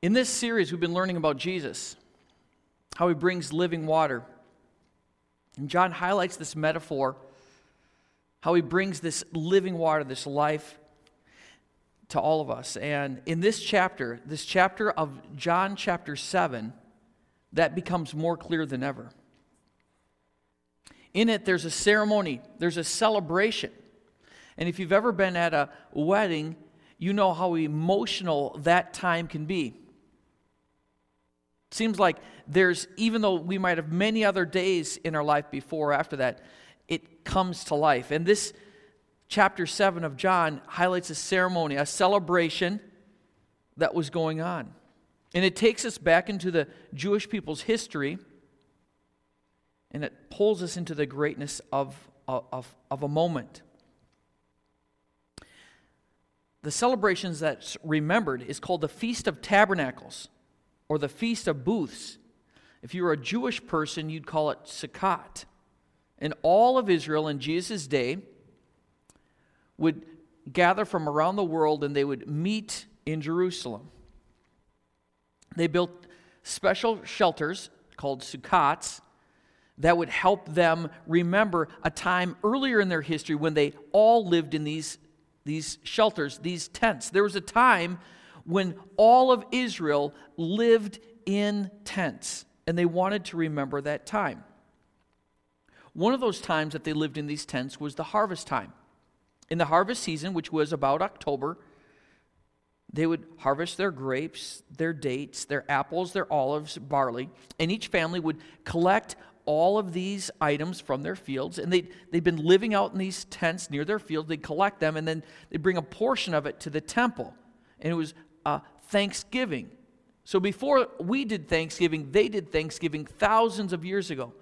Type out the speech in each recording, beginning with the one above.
In this series, we've been learning about Jesus, how he brings living water. And John highlights this metaphor, how he brings this living water, this life to all of us. And in this chapter, this chapter of John chapter 7, that becomes more clear than ever. In it, there's a ceremony, there's a celebration. And if you've ever been at a wedding, you know how emotional that time can be. Seems like there's, even though we might have many other days in our life before or after that, it comes to life. And this chapter 7 of John highlights a ceremony, a celebration that was going on. And it takes us back into the Jewish people's history and it pulls us into the greatness of, of, of a moment. The celebrations that's remembered is called the Feast of Tabernacles or the Feast of Booths. If you were a Jewish person, you'd call it Sukkot. And all of Israel in Jesus' day would gather from around the world and they would meet in Jerusalem. They built special shelters called Sukkots that would help them remember a time earlier in their history when they all lived in these, these shelters, these tents. There was a time when all of Israel lived in tents, and they wanted to remember that time. One of those times that they lived in these tents was the harvest time. In the harvest season, which was about October, they would harvest their grapes, their dates, their apples, their olives, barley, and each family would collect all of these items from their fields, and they'd, they'd been living out in these tents near their fields. They'd collect them, and then they'd bring a portion of it to the temple. And it was uh, Thanksgiving. So before we did Thanksgiving, they did Thanksgiving thousands of years ago,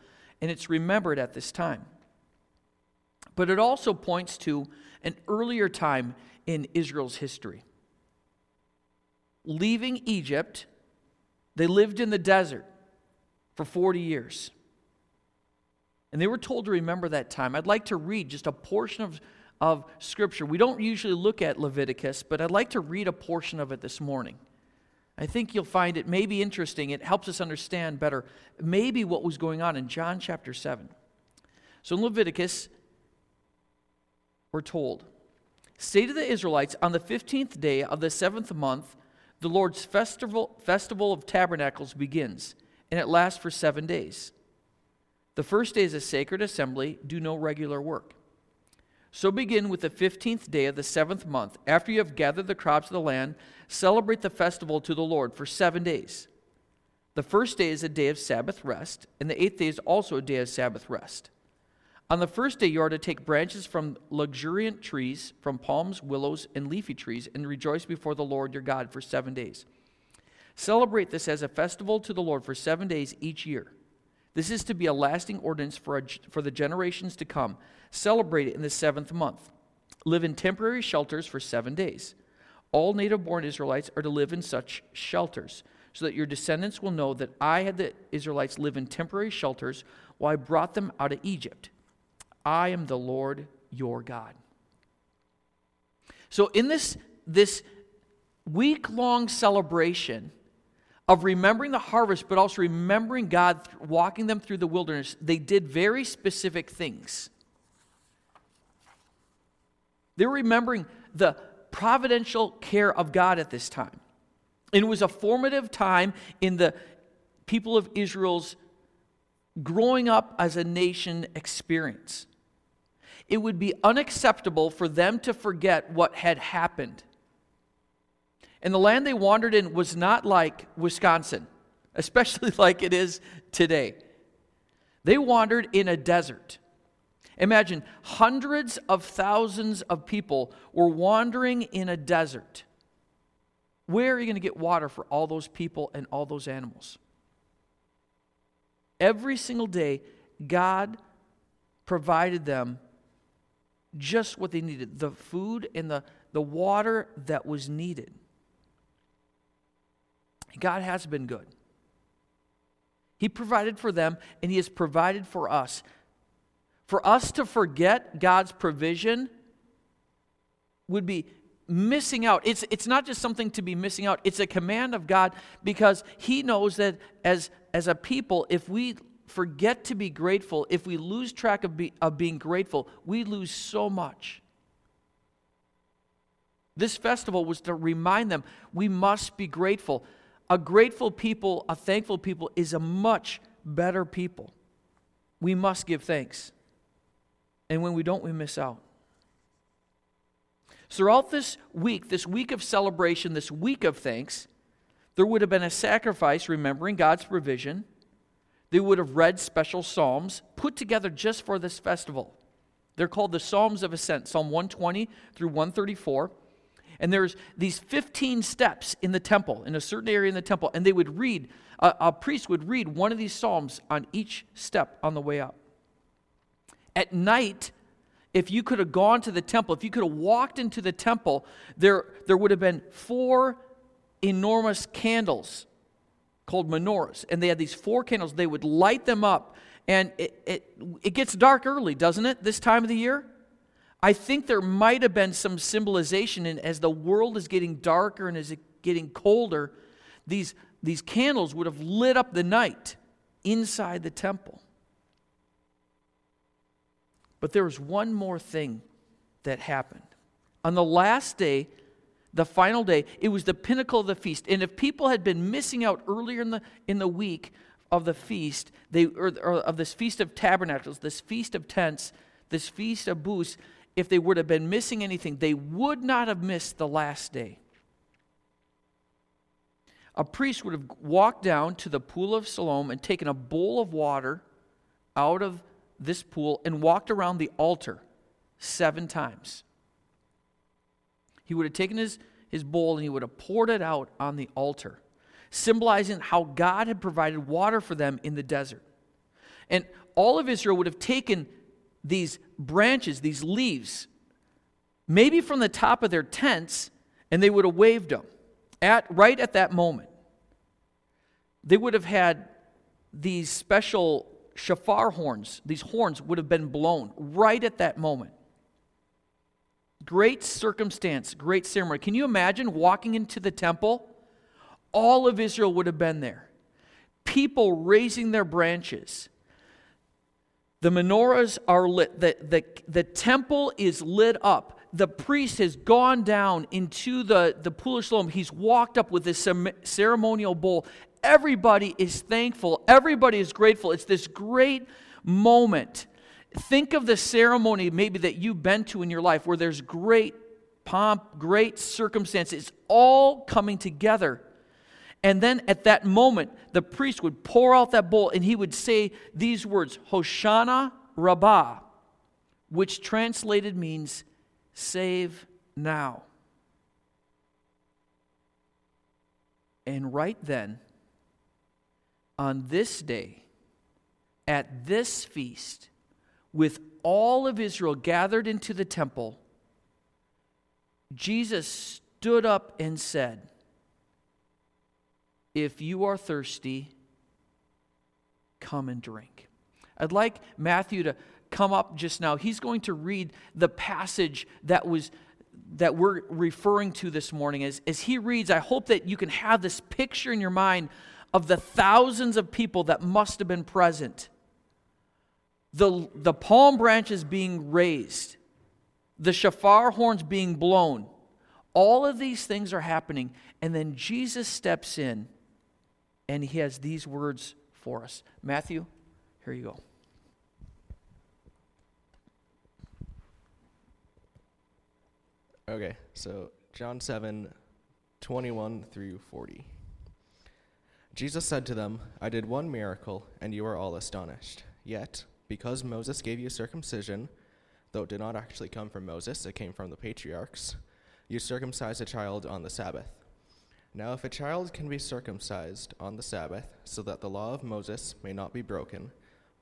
and it's remembered at this time. But it also points to an earlier time in Israel's history. Leaving Egypt, they lived in the desert for 40 years. And they were told to remember that time. I'd like to read just a portion of of Scripture. We don't usually look at Leviticus, but I'd like to read a portion of it this morning. I think you'll find it maybe interesting. It helps us understand better maybe what was going on in John chapter 7. So in Leviticus, we're told, Say to the Israelites, on the 15th day of the seventh month, the Lord's festival, festival of tabernacles begins, and it lasts for seven days. The first day is a sacred assembly, do no regular work. So begin with the 15th day of the seventh month. After you have gathered the crops of the land, celebrate the festival to the Lord for seven days. The first day is a day of Sabbath rest, and the eighth day is also a day of Sabbath rest. On the first day, you are to take branches from luxuriant trees, from palms, willows, and leafy trees, and rejoice before the Lord your God for seven days. Celebrate this as a festival to the Lord for seven days each year. This is to be a lasting ordinance for, a, for the generations to come. Celebrate it in the seventh month. Live in temporary shelters for seven days. All native born Israelites are to live in such shelters, so that your descendants will know that I had the Israelites live in temporary shelters while I brought them out of Egypt. I am the Lord your God. So, in this, this week long celebration, of remembering the harvest, but also remembering God walking them through the wilderness, they did very specific things. They were remembering the providential care of God at this time. And it was a formative time in the people of Israel's growing up as a nation experience. It would be unacceptable for them to forget what had happened and the land they wandered in was not like Wisconsin, especially like it is today. They wandered in a desert. Imagine hundreds of thousands of people were wandering in a desert. Where are you going to get water for all those people and all those animals? Every single day, God provided them just what they needed the food and the, the water that was needed. God has been good. He provided for them, and He has provided for us. For us to forget God's provision would be missing out. It's, it's not just something to be missing out, it's a command of God because He knows that as, as a people, if we forget to be grateful, if we lose track of, be, of being grateful, we lose so much. This festival was to remind them we must be grateful. A grateful people, a thankful people, is a much better people. We must give thanks. And when we don't, we miss out. Throughout this week, this week of celebration, this week of thanks, there would have been a sacrifice remembering God's provision. They would have read special psalms put together just for this festival. They're called the Psalms of Ascent, Psalm 120 through 134. And there's these 15 steps in the temple, in a certain area in the temple, and they would read, a, a priest would read one of these psalms on each step on the way up. At night, if you could have gone to the temple, if you could have walked into the temple, there, there would have been four enormous candles called menorahs. And they had these four candles. They would light them up. And it, it, it gets dark early, doesn't it, this time of the year? I think there might have been some symbolization in as the world is getting darker and as it getting colder, these, these candles would have lit up the night inside the temple. But there was one more thing that happened. On the last day, the final day, it was the pinnacle of the feast. And if people had been missing out earlier in the, in the week of the feast, they, or, or of this Feast of Tabernacles, this Feast of Tents, this Feast of Booths, if they would have been missing anything, they would not have missed the last day. A priest would have walked down to the pool of Siloam and taken a bowl of water out of this pool and walked around the altar seven times. He would have taken his, his bowl and he would have poured it out on the altar, symbolizing how God had provided water for them in the desert. And all of Israel would have taken these branches, these leaves, maybe from the top of their tents, and they would have waved them at, right at that moment. They would have had these special shofar horns, these horns would have been blown right at that moment. Great circumstance, great ceremony. Can you imagine walking into the temple? All of Israel would have been there. People raising their branches. The menorahs are lit, the, the, the temple is lit up. The priest has gone down into the, the pool of Siloam. He's walked up with this ceremonial bowl. Everybody is thankful, everybody is grateful. It's this great moment. Think of the ceremony maybe that you've been to in your life where there's great pomp, great circumstances, all coming together. And then at that moment, the priest would pour out that bowl and he would say these words, Hoshana Rabbah, which translated means save now. And right then, on this day, at this feast, with all of Israel gathered into the temple, Jesus stood up and said, If you are thirsty, come and drink. I'd like Matthew to come up just now. He's going to read the passage that was that we're referring to this morning. As, as he reads, I hope that you can have this picture in your mind of the thousands of people that must have been present. The, the palm branches being raised, the shofar horns being blown. All of these things are happening. And then Jesus steps in and he has these words for us. Matthew, here you go. Okay, so John 7, 21 through 40. Jesus said to them, I did one miracle, and you are all astonished. Yet, because Moses gave you circumcision, though it did not actually come from Moses, it came from the patriarchs, you circumcised a child on the Sabbath. Now, if a child can be circumcised on the Sabbath, so that the law of Moses may not be broken,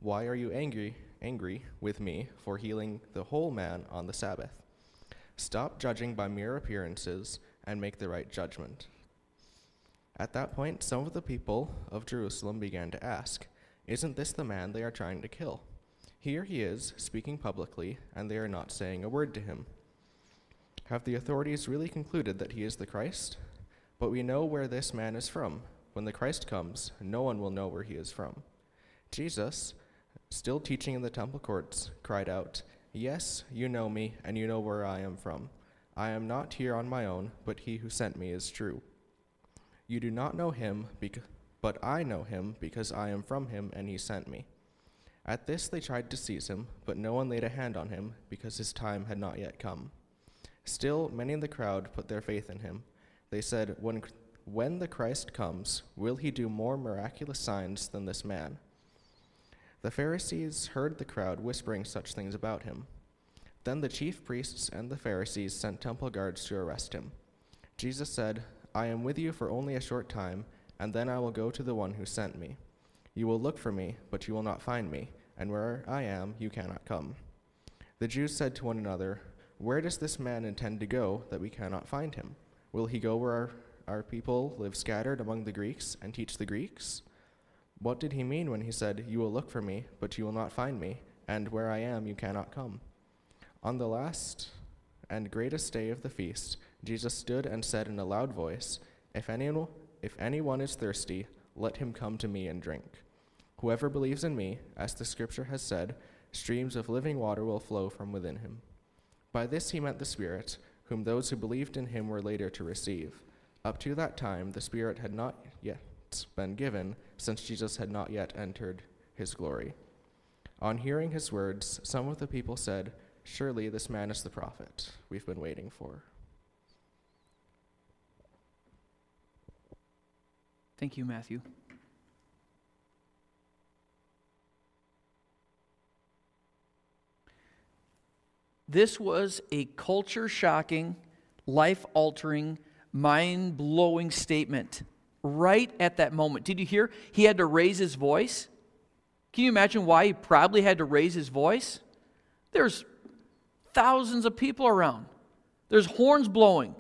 why are you angry, angry with me for healing the whole man on the Sabbath? Stop judging by mere appearances and make the right judgment. At that point, some of the people of Jerusalem began to ask, Isn't this the man they are trying to kill? Here he is, speaking publicly, and they are not saying a word to him. Have the authorities really concluded that he is the Christ? But we know where this man is from. When the Christ comes, no one will know where he is from. Jesus, still teaching in the temple courts, cried out, Yes, you know me, and you know where I am from. I am not here on my own, but he who sent me is true. You do not know him, bec- but I know him, because I am from him, and he sent me. At this they tried to seize him, but no one laid a hand on him, because his time had not yet come. Still, many in the crowd put their faith in him. They said, When, when the Christ comes, will he do more miraculous signs than this man? The Pharisees heard the crowd whispering such things about him. Then the chief priests and the Pharisees sent temple guards to arrest him. Jesus said, I am with you for only a short time, and then I will go to the one who sent me. You will look for me, but you will not find me, and where I am, you cannot come. The Jews said to one another, Where does this man intend to go that we cannot find him? Will he go where our, our people live scattered among the Greeks and teach the Greeks? What did he mean when he said, You will look for me, but you will not find me, and where I am you cannot come? On the last and greatest day of the feast, Jesus stood and said in a loud voice, If anyone, if anyone is thirsty, let him come to me and drink. Whoever believes in me, as the scripture has said, streams of living water will flow from within him. By this he meant the Spirit, whom those who believed in him were later to receive. Up to that time, the Spirit had not yet been given, since Jesus had not yet entered his glory. On hearing his words, some of the people said, Surely this man is the prophet we've been waiting for. Thank you, Matthew. This was a culture shocking, life altering, mind blowing statement right at that moment. Did you hear? He had to raise his voice. Can you imagine why he probably had to raise his voice? There's thousands of people around, there's horns blowing,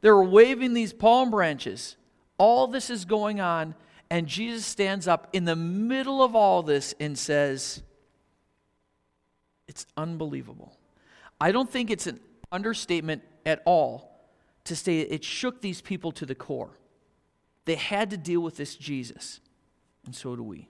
they're waving these palm branches. All this is going on, and Jesus stands up in the middle of all this and says, It's unbelievable. I don't think it's an understatement at all to say it shook these people to the core. They had to deal with this Jesus, and so do we.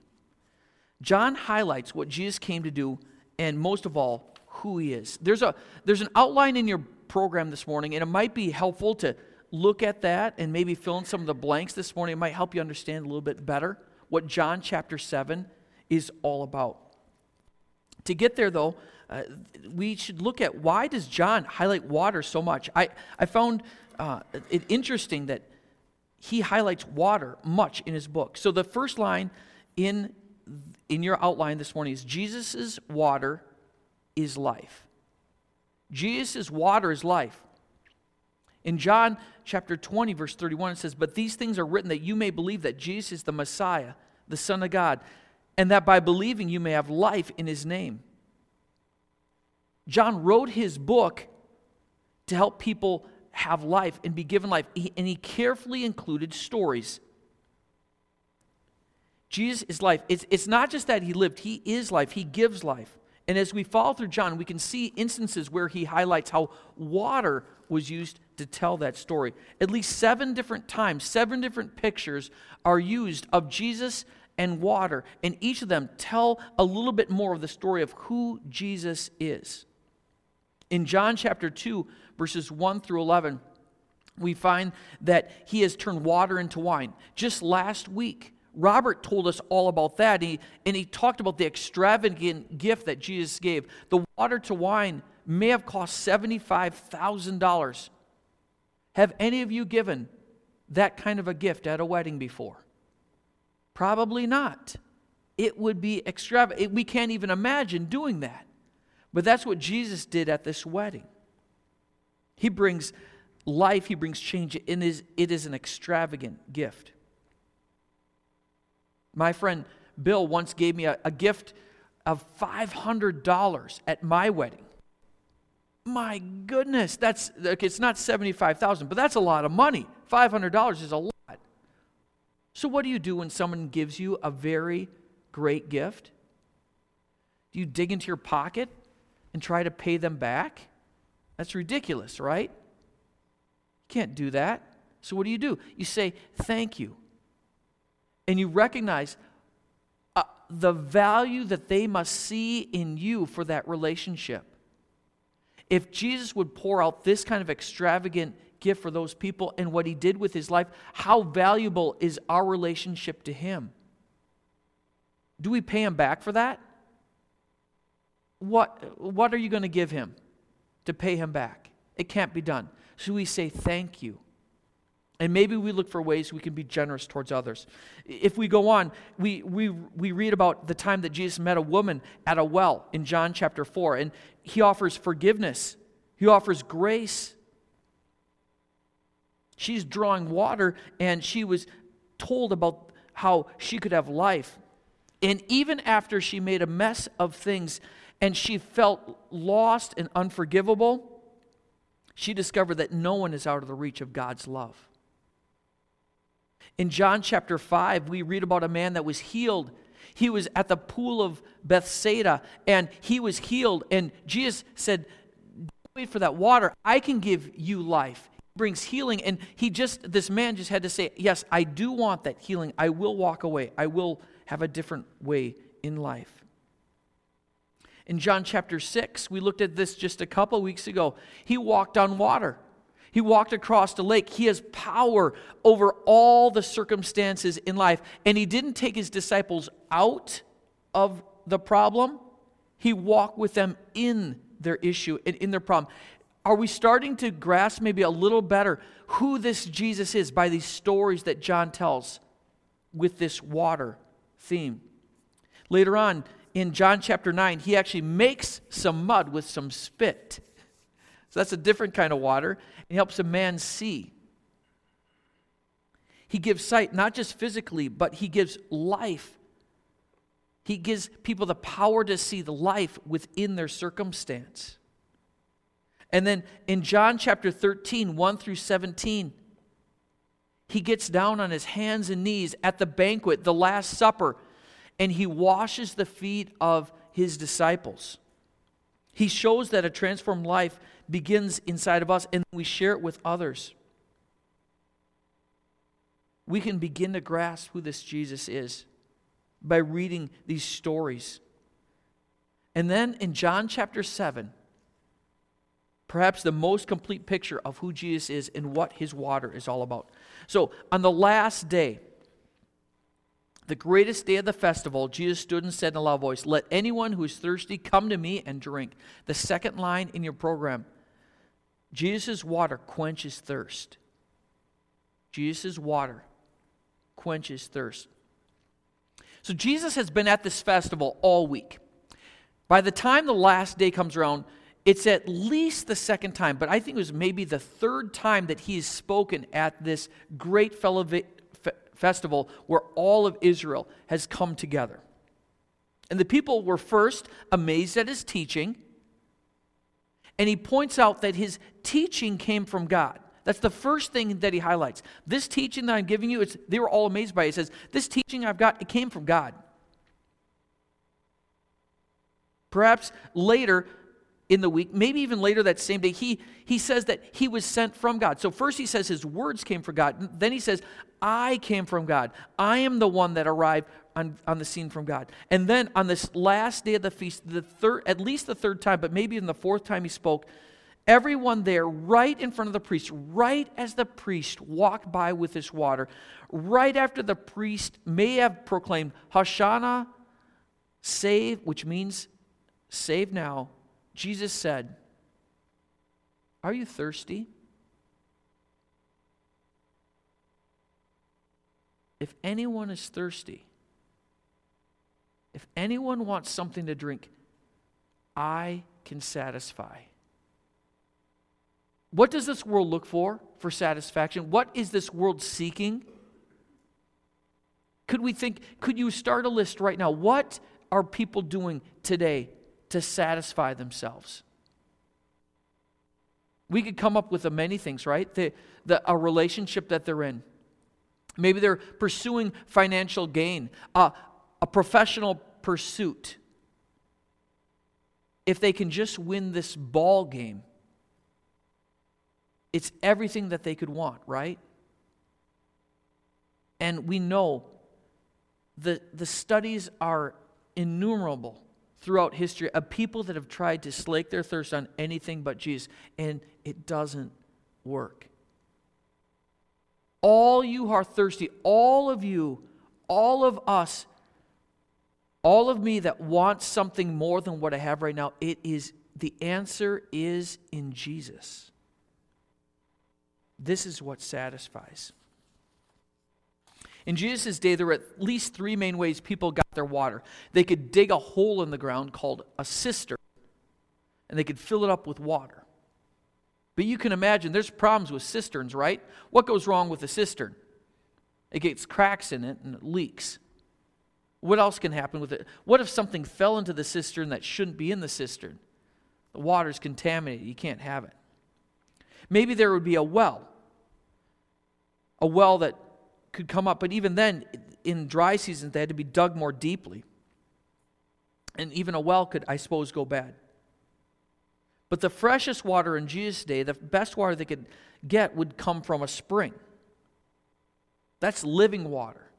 John highlights what Jesus came to do, and most of all, who he is. There's, a, there's an outline in your program this morning, and it might be helpful to look at that and maybe fill in some of the blanks this morning. It might help you understand a little bit better what John chapter 7 is all about. To get there, though, uh, we should look at why does John highlight water so much? I, I found uh, it interesting that he highlights water much in his book. So the first line in, in your outline this morning is Jesus' water is life. Jesus' water is life. In John chapter 20, verse 31, it says, But these things are written that you may believe that Jesus is the Messiah, the Son of God, and that by believing you may have life in his name. John wrote his book to help people have life and be given life. And he carefully included stories. Jesus is life. It's, it's not just that he lived, he is life, he gives life. And as we follow through John, we can see instances where he highlights how water was used to tell that story. At least seven different times, seven different pictures are used of Jesus and water, and each of them tell a little bit more of the story of who Jesus is. In John chapter 2, verses 1 through 11, we find that he has turned water into wine. Just last week, Robert told us all about that, and he, and he talked about the extravagant gift that Jesus gave. The water to wine may have cost $75,000. Have any of you given that kind of a gift at a wedding before? Probably not. It would be extravagant. We can't even imagine doing that. But that's what Jesus did at this wedding. He brings life, he brings change. Is, it is an extravagant gift. My friend Bill once gave me a, a gift of $500 at my wedding. My goodness, that's it's not 75,000, but that's a lot of money. $500 is a lot. So what do you do when someone gives you a very great gift? Do you dig into your pocket and try to pay them back? That's ridiculous, right? Can't do that. So what do you do? You say, Thank you. And you recognize uh, the value that they must see in you for that relationship. If Jesus would pour out this kind of extravagant gift for those people and what he did with his life, how valuable is our relationship to him? Do we pay him back for that? What, what are you going to give him to pay him back? It can't be done. So we say thank you. And maybe we look for ways we can be generous towards others. If we go on, we, we, we read about the time that Jesus met a woman at a well in John chapter 4, and he offers forgiveness, he offers grace. She's drawing water, and she was told about how she could have life. And even after she made a mess of things and she felt lost and unforgivable, she discovered that no one is out of the reach of God's love. In John chapter 5, we read about a man that was healed. He was at the pool of Bethsaida and he was healed. And Jesus said, Wait for that water. I can give you life. He brings healing. And he just, this man just had to say, Yes, I do want that healing. I will walk away. I will have a different way in life. In John chapter 6, we looked at this just a couple weeks ago. He walked on water. He walked across the lake. He has power over all the circumstances in life. And he didn't take his disciples out of the problem, he walked with them in their issue and in their problem. Are we starting to grasp maybe a little better who this Jesus is by these stories that John tells with this water theme? Later on in John chapter 9, he actually makes some mud with some spit. So that's a different kind of water. He helps a man see. He gives sight not just physically, but he gives life. He gives people the power to see the life within their circumstance. And then in John chapter 13, 1 through 17, he gets down on his hands and knees at the banquet, the Last Supper, and he washes the feet of his disciples. He shows that a transformed life begins inside of us and we share it with others. We can begin to grasp who this Jesus is by reading these stories. And then in John chapter 7, perhaps the most complete picture of who Jesus is and what his water is all about. So, on the last day, the greatest day of the festival, Jesus stood and said in a loud voice, Let anyone who is thirsty come to me and drink. The second line in your program Jesus' water quenches thirst. Jesus' water quenches thirst. So Jesus has been at this festival all week. By the time the last day comes around, it's at least the second time, but I think it was maybe the third time that he has spoken at this great festival where all of Israel has come together. And the people were first amazed at his teaching and he points out that his teaching came from God. That's the first thing that he highlights. This teaching that I'm giving you, it's, they were all amazed by it. He says, This teaching I've got, it came from God. Perhaps later in the week, maybe even later that same day, he, he says that he was sent from God. So first he says his words came from God. Then he says, I came from God. I am the one that arrived on, on the scene from God. And then on this last day of the feast, the third, at least the third time, but maybe in the fourth time he spoke, everyone there, right in front of the priest, right as the priest walked by with this water, right after the priest may have proclaimed, Hosanna, save, which means save now, Jesus said, Are you thirsty? If anyone is thirsty, if anyone wants something to drink, I can satisfy. What does this world look for for satisfaction? What is this world seeking? Could we think, could you start a list right now? What are people doing today to satisfy themselves? We could come up with many things, right? The, the, a relationship that they're in. Maybe they're pursuing financial gain, a professional pursuit. If they can just win this ball game, it's everything that they could want, right? And we know the, the studies are innumerable throughout history of people that have tried to slake their thirst on anything but Jesus, and it doesn't work. All you are thirsty, all of you, all of us, all of me that wants something more than what I have right now, it is the answer is in Jesus. This is what satisfies. In Jesus' day, there were at least three main ways people got their water. They could dig a hole in the ground called a cistern, and they could fill it up with water. But you can imagine there's problems with cisterns, right? What goes wrong with a cistern? It gets cracks in it and it leaks. What else can happen with it? What if something fell into the cistern that shouldn't be in the cistern? The water's contaminated. You can't have it. Maybe there would be a well, a well that could come up, but even then, in dry seasons, they had to be dug more deeply. And even a well could, I suppose, go bad. But the freshest water in Jesus' day, the best water they could get, would come from a spring. That's living water.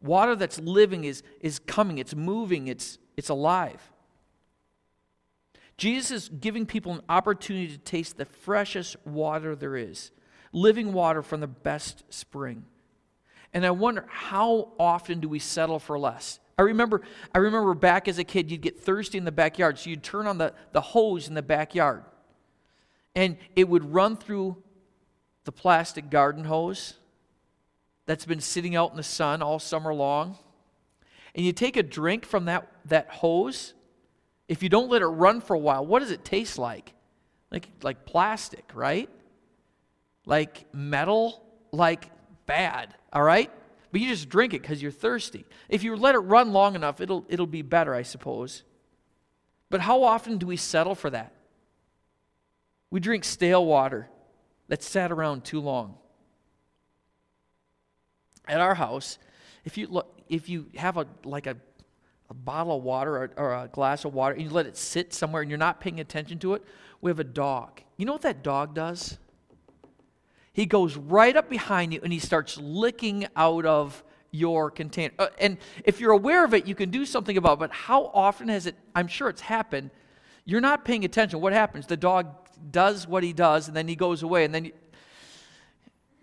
Water that's living is, is coming, it's moving, it's, it's alive. Jesus is giving people an opportunity to taste the freshest water there is, living water from the best spring. And I wonder how often do we settle for less? I remember, I remember back as a kid, you'd get thirsty in the backyard, so you'd turn on the, the hose in the backyard, and it would run through the plastic garden hose that's been sitting out in the sun all summer long. And you take a drink from that, that hose, if you don't let it run for a while, what does it taste like? Like, like plastic, right? Like metal, like bad, all right? But you just drink it because you're thirsty. If you let it run long enough, it'll, it'll be better, I suppose. But how often do we settle for that? We drink stale water that sat around too long. At our house, if you look, if you have a like a, a bottle of water or, or a glass of water and you let it sit somewhere and you're not paying attention to it, we have a dog. You know what that dog does? He goes right up behind you and he starts licking out of your container. Uh, and if you're aware of it, you can do something about it. But how often has it, I'm sure it's happened, you're not paying attention. What happens? The dog does what he does and then he goes away. And then, you,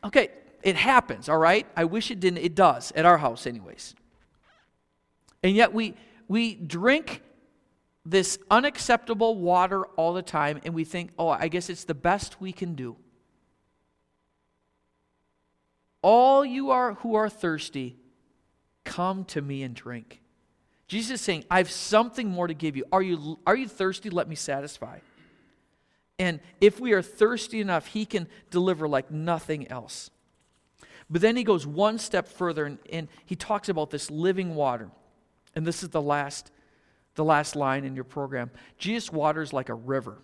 okay, it happens, all right? I wish it didn't. It does, at our house, anyways. And yet we, we drink this unacceptable water all the time and we think, oh, I guess it's the best we can do. All you are who are thirsty, come to me and drink. Jesus is saying, I have something more to give you. Are you, are you thirsty? Let me satisfy. And if we are thirsty enough, he can deliver like nothing else. But then he goes one step further and, and he talks about this living water. And this is the last, the last line in your program. Jesus' water is like a river.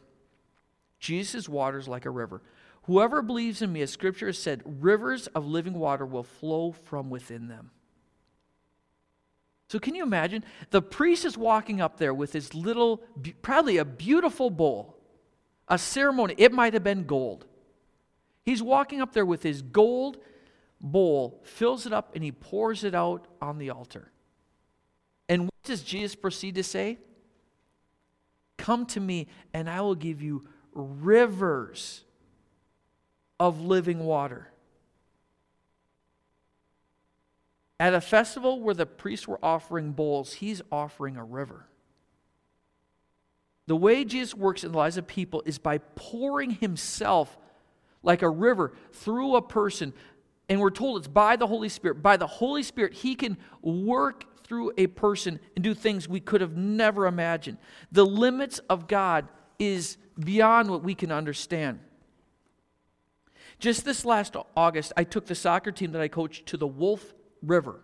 Jesus' water is like a river. Whoever believes in me, as scripture has said, rivers of living water will flow from within them. So, can you imagine? The priest is walking up there with his little, probably a beautiful bowl, a ceremony. It might have been gold. He's walking up there with his gold bowl, fills it up, and he pours it out on the altar. And what does Jesus proceed to say? Come to me, and I will give you rivers of living water. At a festival where the priests were offering bowls, he's offering a river. The way Jesus works in the lives of people is by pouring himself like a river through a person. And we're told it's by the Holy Spirit. By the Holy Spirit, he can work through a person and do things we could have never imagined. The limits of God is beyond what we can understand. Just this last August, I took the soccer team that I coached to the Wolf River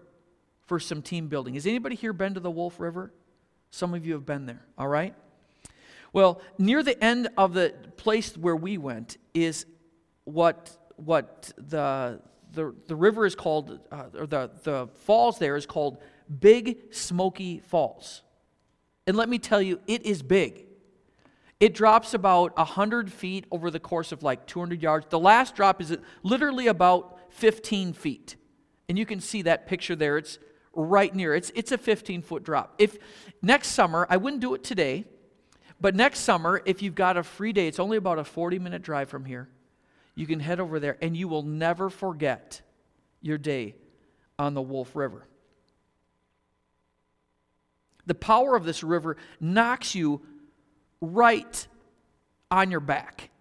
for some team building. Has anybody here been to the Wolf River? Some of you have been there, all right? Well, near the end of the place where we went is what, what the, the, the river is called, uh, or the, the falls there is called Big Smokey Falls. And let me tell you, it is big. It drops about 100 feet over the course of like 200 yards. The last drop is literally about 15 feet. And you can see that picture there. It's right near. It's, it's a 15 foot drop. If next summer, I wouldn't do it today, but next summer, if you've got a free day, it's only about a 40 minute drive from here. You can head over there and you will never forget your day on the Wolf River. The power of this river knocks you right on your back.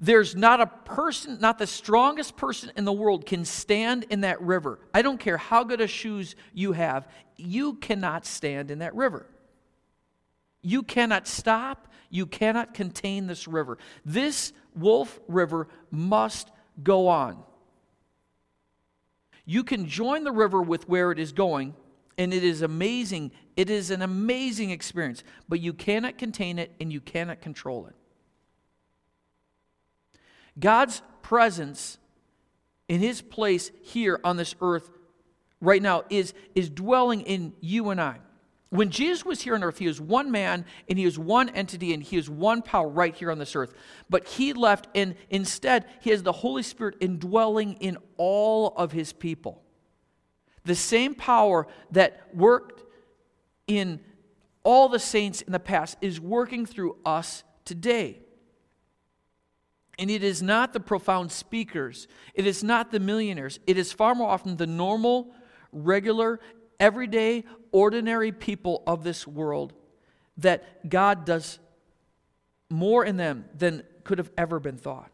There's not a person, not the strongest person in the world can stand in that river. I don't care how good of shoes you have, you cannot stand in that river. You cannot stop, you cannot contain this river. This Wolf River must go on. You can join the river with where it is going, and it is amazing. It is an amazing experience, but you cannot contain it and you cannot control it. God's presence in his place here on this earth right now is, is dwelling in you and I. When Jesus was here on earth, he was one man and he was one entity and he was one power right here on this earth. But he left, and instead, he has the Holy Spirit indwelling in all of his people. The same power that worked in all the saints in the past is working through us today. And it is not the profound speakers, it is not the millionaires, it is far more often the normal, regular, everyday, ordinary people of this world that God does more in them than could have ever been thought.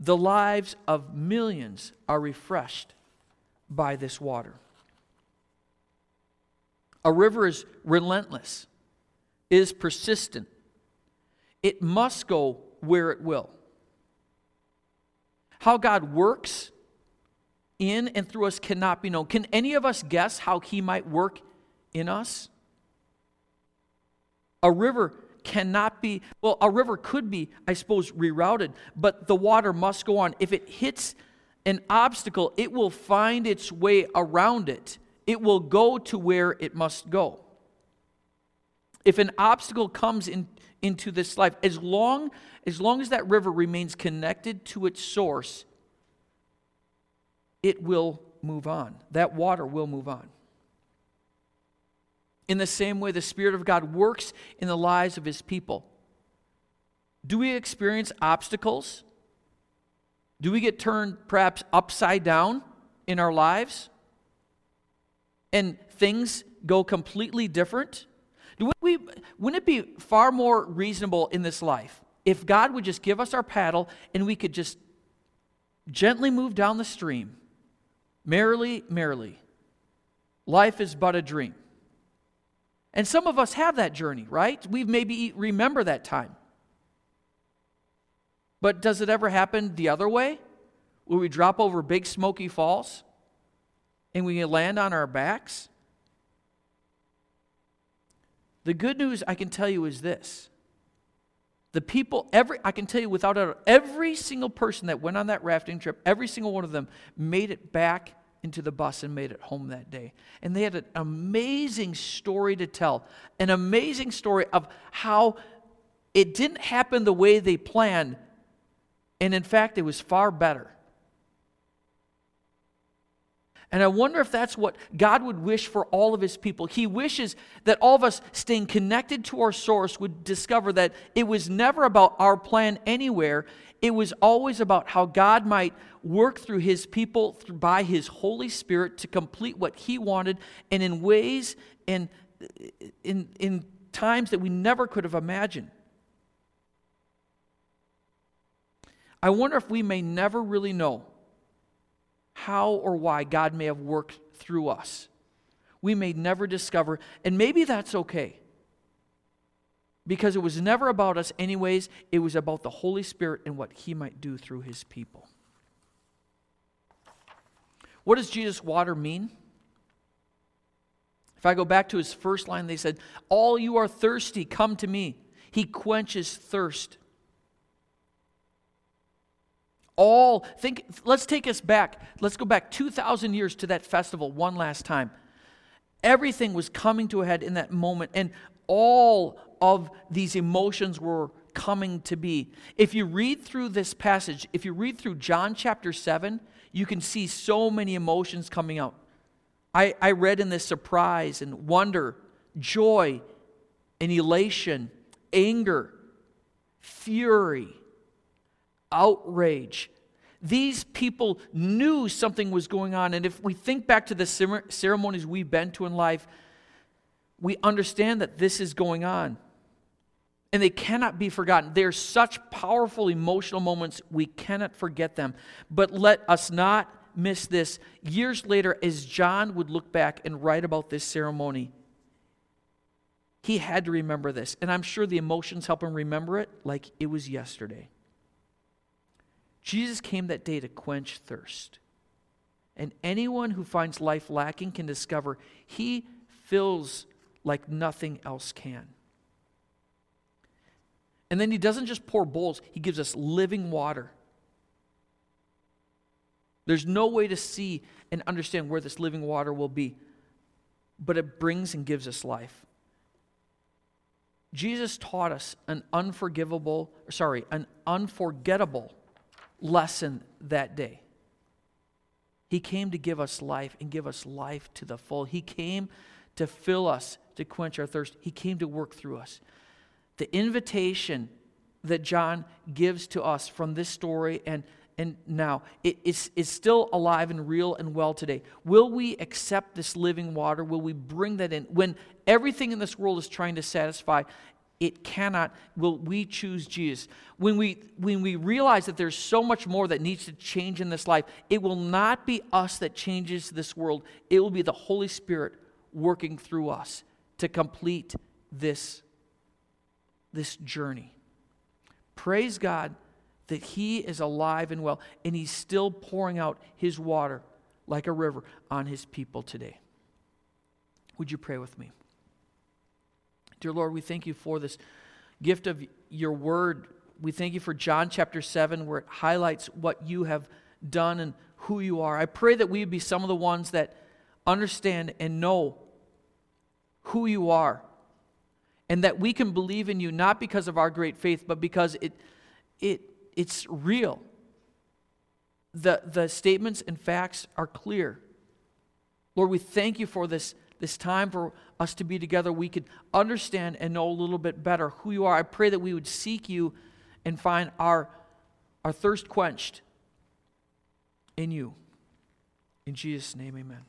The lives of millions are refreshed by this water. A river is relentless, is persistent. It must go where it will. How God works in and through us cannot be known. Can any of us guess how He might work in us? A river cannot be, well, a river could be, I suppose, rerouted, but the water must go on. If it hits an obstacle, it will find its way around it, it will go to where it must go. If an obstacle comes in, into this life, as long, as long as that river remains connected to its source, it will move on. That water will move on. In the same way, the Spirit of God works in the lives of His people. Do we experience obstacles? Do we get turned perhaps upside down in our lives? And things go completely different? We, wouldn't it be far more reasonable in this life if God would just give us our paddle and we could just gently move down the stream Merrily, merrily. Life is but a dream. And some of us have that journey, right? We maybe remember that time. But does it ever happen the other way? Where we drop over big smokey falls and we land on our backs? The good news I can tell you is this. The people, every I can tell you without a every single person that went on that rafting trip, every single one of them made it back into the bus and made it home that day. And they had an amazing story to tell, an amazing story of how it didn't happen the way they planned, and in fact, it was far better. And I wonder if that's what God would wish for all of his people. He wishes that all of us staying connected to our source would discover that it was never about our plan anywhere. It was always about how God might work through his people by his Holy Spirit to complete what he wanted and in ways and in, in times that we never could have imagined. I wonder if we may never really know how or why God may have worked through us. We may never discover, and maybe that's okay. Because it was never about us, anyways, it was about the Holy Spirit and what He might do through His people. What does Jesus' water mean? If I go back to his first line, they said, All you are thirsty, come to me. He quenches thirst all think let's take us back let's go back 2000 years to that festival one last time everything was coming to a head in that moment and all of these emotions were coming to be. If you read through this passage, if you read through John chapter 7, you can see so many emotions coming out. I, I read in this surprise and wonder, joy and elation, anger, fury, outrage. These people knew something was going on. And if we think back to the ceremonies we've been to in life, we understand that this is going on. And they cannot be forgotten. They're such powerful emotional moments, we cannot forget them. But let us not miss this. Years later, as John would look back and write about this ceremony, he had to remember this. And I'm sure the emotions help him remember it like it was yesterday. Jesus came that day to quench thirst. And anyone who finds life lacking can discover he fills like nothing else can. And then he doesn't just pour bowls, he gives us living water. There's no way to see and understand where this living water will be, but it brings and gives us life. Jesus taught us an unforgivable, sorry, an unforgettable lesson that day. He came to give us life and give us life to the full. He came to fill us, to quench our thirst. He came to work through us. The invitation that John gives to us from this story and, and now it is, is still alive and real and well today. Will we accept this living water? Will we bring that in? When everything in this world is trying to satisfy, it cannot will we choose jesus? When we when we realize that there's so much more that needs to change in this life it will not be us that changes this world. It will be the holy spirit working through us to complete this this journey. Praise god that he is alive and well and he's still pouring out his water like a river on his people today. Would you pray with me Dear Lord, we thank you for this gift of your word. We thank you for John chapter 7, where it highlights what you have done and who you are. I pray that we would be some of the ones that understand and know who you are, and that we can believe in you not because of our great faith, but because it, it, it's real. The, the statements and facts are clear. Lord, we thank you for this this time for us to be together, we could understand and know a little bit better who you are. I pray that we would seek you and find our, our thirst quenched in you. In Jesus' name, amen.